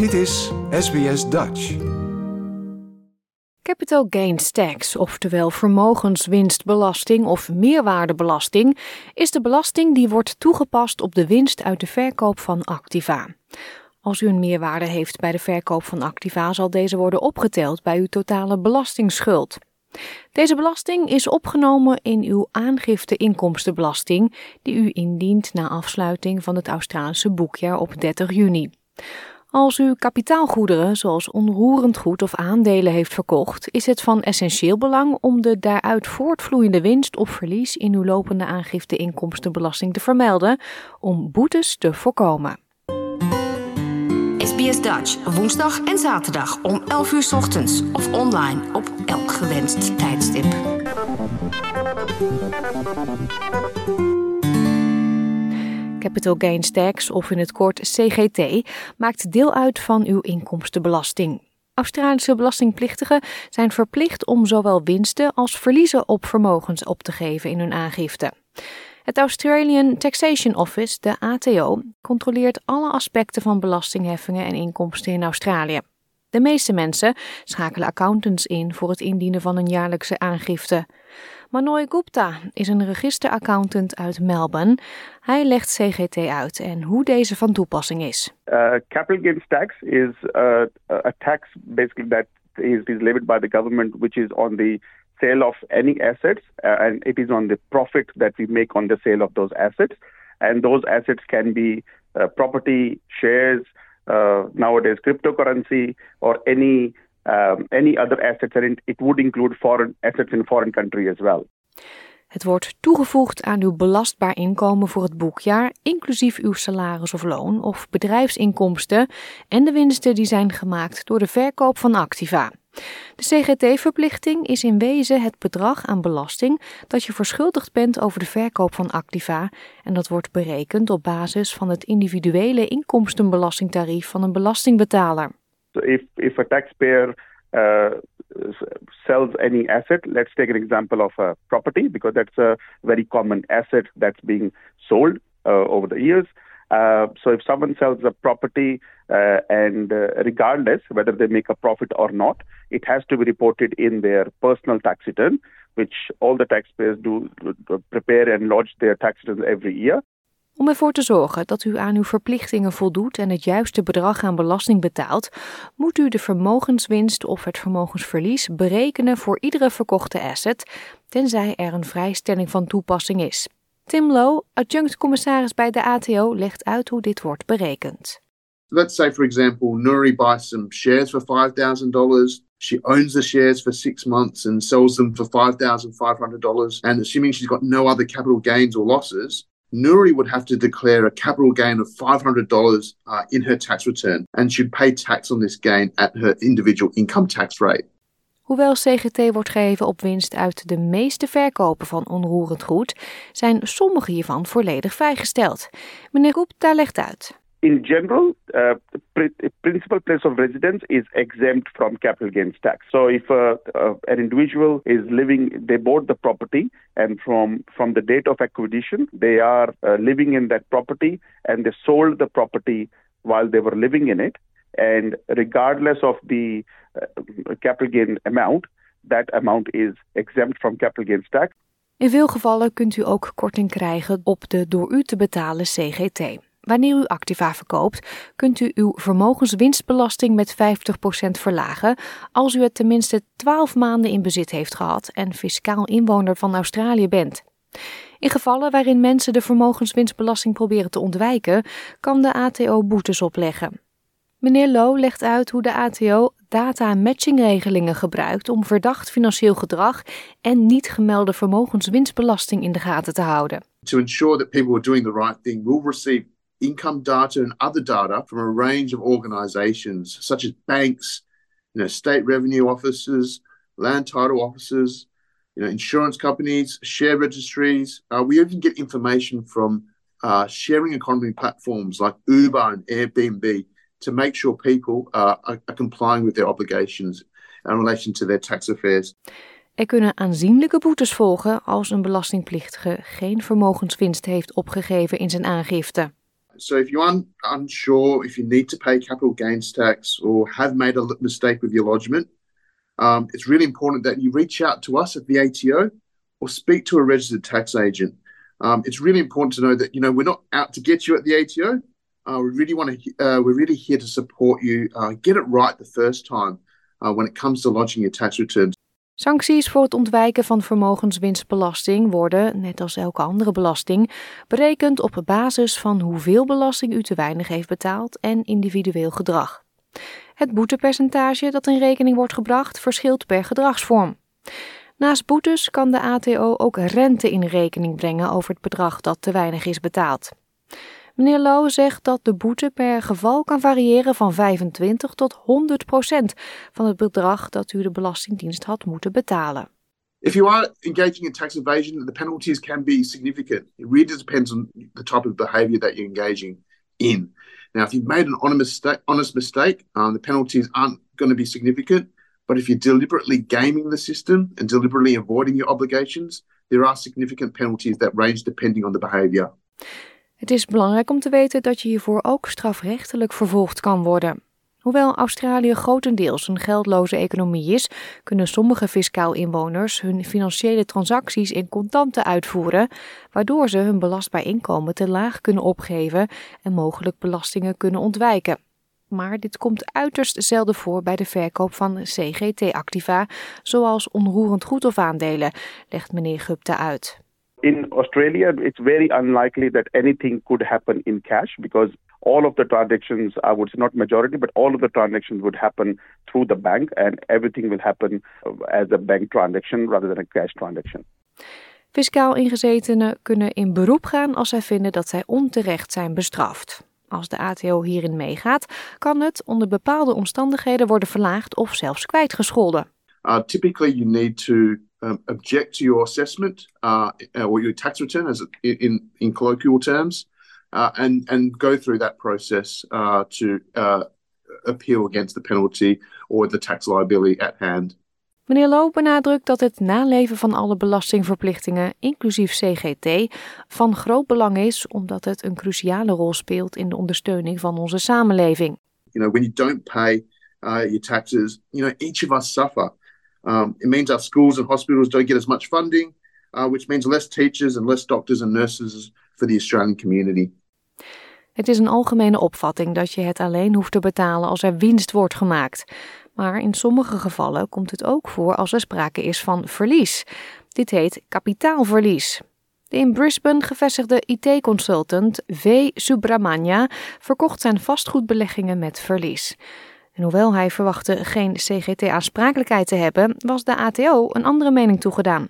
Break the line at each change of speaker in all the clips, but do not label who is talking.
Dit is SBS Dutch.
Capital Gains Tax, oftewel vermogenswinstbelasting of meerwaardebelasting, is de belasting die wordt toegepast op de winst uit de verkoop van activa. Als u een meerwaarde heeft bij de verkoop van activa, zal deze worden opgeteld bij uw totale belastingsschuld. Deze belasting is opgenomen in uw aangifte inkomstenbelasting die u indient na afsluiting van het Australische boekjaar op 30 juni. Als u kapitaalgoederen zoals onroerend goed of aandelen heeft verkocht, is het van essentieel belang om de daaruit voortvloeiende winst of verlies in uw lopende aangifte inkomstenbelasting te vermelden om boetes te voorkomen.
SBS Dutch, woensdag en zaterdag om 11 uur ochtends of online op elk gewenst tijdstip.
Capital Gains Tax, of in het kort CGT, maakt deel uit van uw inkomstenbelasting. Australische belastingplichtigen zijn verplicht om zowel winsten als verliezen op vermogens op te geven in hun aangifte. Het Australian Taxation Office, de ATO, controleert alle aspecten van belastingheffingen en inkomsten in Australië. De meeste mensen schakelen accountants in voor het indienen van een jaarlijkse aangifte. Manoy Gupta is een registeraccountant uit Melbourne. Hij legt CGT uit en hoe deze van toepassing is.
Uh, capital gains tax is uh, a tax basically that is, is levied by the government, which is on the sale of any assets, uh, and it is on the profit that we make on the sale of those assets. And those assets can be uh, property, shares, uh, nowadays cryptocurrency, or any um, any other assets. And it, would include foreign assets in foreign country as well.
Het wordt toegevoegd aan uw belastbaar inkomen voor het boekjaar, inclusief uw salaris of loon of bedrijfsinkomsten en de winsten die zijn gemaakt door de verkoop van activa. De CGT-verplichting is in wezen het bedrag aan belasting dat je verschuldigd bent over de verkoop van activa en dat wordt berekend op basis van het individuele inkomstenbelastingtarief van een belastingbetaler.
So if, if a taxpayer uh, sells any asset, let's take an example of a property because that's a very common asset that's being sold uh, over the years. Uh, so if someone sells a property uh, and uh, regardless whether they make a profit or not, it has to be reported in their personal tax return, which all the taxpayers do prepare and lodge their tax returns every year.
Om ervoor te zorgen dat u aan uw verplichtingen voldoet en het juiste bedrag aan belasting betaalt, moet u de vermogenswinst of het vermogensverlies berekenen voor iedere verkochte asset, tenzij er een vrijstelling van toepassing is. Tim Lowe, adjunct-commissaris bij de ATO, legt uit hoe dit wordt berekend.
Let's say, for example, Nuri buys some shares for $5,000. She owns the shares for six months and sells them for $5,500. And assuming she's got no other capital gains or losses, Nuri would have to declare a capital gain of $500 uh, in her tax return and should pay tax on this gain at her individual income tax rate.
Hoewel CGT wordt gegeven op winst uit de meeste verkopen van onroerend goed, zijn sommige hiervan volledig vrijgesteld. Meneer Roep, daar legt uit.
In general, uh, principal place of residence is exempt from capital gains tax. So, if uh, uh, an individual is living, they bought the property, and from from the date of acquisition, they are uh, living in that property, and they sold the property while they were living in it, and regardless of the uh, capital gain amount, that amount is exempt from capital gains tax.
In veel gevallen kunt u ook korting krijgen op de door u te betalen CGT. Wanneer u activa verkoopt, kunt u uw vermogenswinstbelasting met 50% verlagen als u het tenminste 12 maanden in bezit heeft gehad en fiscaal inwoner van Australië bent. In gevallen waarin mensen de vermogenswinstbelasting proberen te ontwijken, kan de ATO boetes opleggen. Meneer Low legt uit hoe de ATO data matchingregelingen gebruikt om verdacht financieel gedrag en niet gemelde vermogenswinstbelasting in de gaten te houden.
To ensure that people are doing the right thing, we'll receive income data and other data from a range of organizations such as banks, you know, state revenue offices, land title offices, you know, insurance companies, share registries. Uh, we even get information from uh, sharing economy platforms like Uber and Airbnb to make sure people uh, are, complying with their obligations in relation to their tax affairs.
Er kunnen aanzienlijke boetes volgen als een belastingplichtige geen vermogenswinst heeft opgegeven in zijn aangifte.
So if you're un- unsure if you need to pay capital gains tax or have made a mistake with your lodgement, um, it's really important that you reach out to us at the ATO or speak to a registered tax agent. Um, it's really important to know that you know we're not out to get you at the ATO. Uh, we really want to. Uh, we're really here to support you. Uh, get it right the first time uh, when it comes to lodging your tax returns.
Sancties voor het ontwijken van vermogenswinstbelasting worden, net als elke andere belasting, berekend op basis van hoeveel belasting u te weinig heeft betaald en individueel gedrag. Het boetepercentage dat in rekening wordt gebracht verschilt per gedragsvorm. Naast boetes kan de ATO ook rente in rekening brengen over het bedrag dat te weinig is betaald. Meneer Lowe zegt dat de boete per geval kan variëren van 25 tot 100 procent van het bedrag dat u de Belastingdienst had moeten betalen.
If you are engaging in tax evasion, the penalties can be significant. It really depends on the type of behavior that you're engaging in. Now, if you've made an honest mistake, um, the penalties aren't going to be significant. But if you're deliberately gaming the system and deliberately avoiding your obligations, there are significant penalties that range depending on the behavior.
Het is belangrijk om te weten dat je hiervoor ook strafrechtelijk vervolgd kan worden. Hoewel Australië grotendeels een geldloze economie is, kunnen sommige fiscaal inwoners hun financiële transacties in contanten uitvoeren, waardoor ze hun belastbaar inkomen te laag kunnen opgeven en mogelijk belastingen kunnen ontwijken. Maar dit komt uiterst zelden voor bij de verkoop van CGT-activa, zoals onroerend goed of aandelen, legt meneer Gupta uit.
In Australia, it's very unlikely that anything could happen in cash because all of the transactions, I would say not majority, but all of the transactions would happen through the bank and everything will happen as a bank transaction rather than a cash transaction.
Fiscaal ingezetenen kunnen in beroep gaan als zij vinden dat zij onterecht zijn bestraft. Als de ATO hierin meegaat, kan het onder bepaalde omstandigheden worden verlaagd of zelfs kwijtgescholden.
Uh, typically, you need to um, object to your assessment uh, or your tax return, as in in colloquial terms, uh, and and go through that process uh, to uh, appeal against the penalty or the tax liability at hand.
Meneer Loop benadrukt dat het naleven van alle belastingverplichtingen, inclusief CGT, van groot belang is omdat het een cruciale rol speelt in de ondersteuning van onze samenleving.
You know, when you don't pay uh, your taxes, you know, each of us suffer. Um, it means our schools and hospitals don't get as much funding, uh, which means less teachers and less doctors and nurses for the Australian community.
Het is een algemene opvatting dat je het alleen hoeft te betalen als er winst wordt gemaakt. Maar in sommige gevallen komt het ook voor als er sprake is van verlies. Dit heet kapitaalverlies. De in Brisbane gevestigde IT-consultant V. Subramania verkocht zijn vastgoedbeleggingen met verlies. En hoewel hij verwachtte geen CGT-aansprakelijkheid te hebben, was de ATO een andere mening toegedaan.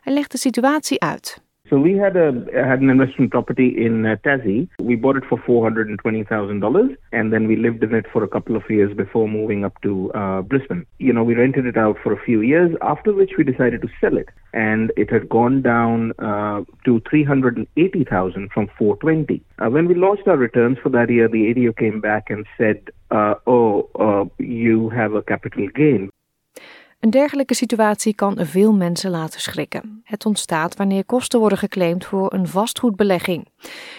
Hij legt de situatie uit.
So we had a had an investment property in uh, Tassie. We bought it for four hundred and twenty thousand dollars, and then we lived in it for a couple of years before moving up to uh, Brisbane. You know, we rented it out for a few years. After which we decided to sell it, and it had gone down uh, to three hundred and eighty thousand from four twenty. Uh, when we launched our returns for that year, the ADO came back and said, uh, "Oh, uh, you have a capital gain."
Een dergelijke situatie kan veel mensen laten schrikken. Het ontstaat wanneer kosten worden geclaimd voor een vastgoedbelegging.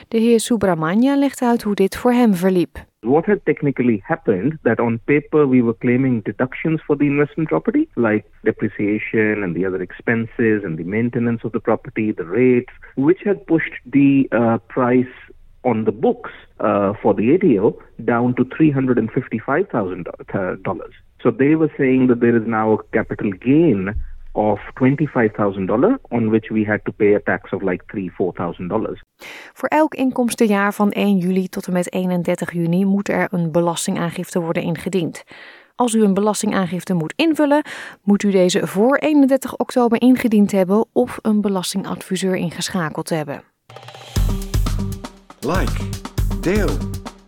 De heer Subramania legt uit hoe dit voor hem verliep.
What had technically happened that on paper we were claiming deductions for the investment property, like depreciation and the other expenses and the maintenance of the property, the rates, which had pushed the uh, price on the books uh, for the ADO down to $355,000. So they were saying that there is now a capital gain of $25,000 on which we had to pay a tax of like $3,000, $4,000.
Voor elk inkomstenjaar van 1 juli tot en met 31 juni moet er een belastingaangifte worden ingediend. Als u een belastingaangifte moet invullen, moet u deze voor 31 oktober ingediend hebben of een belastingadviseur ingeschakeld hebben.
Like, deel,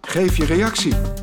geef je reactie.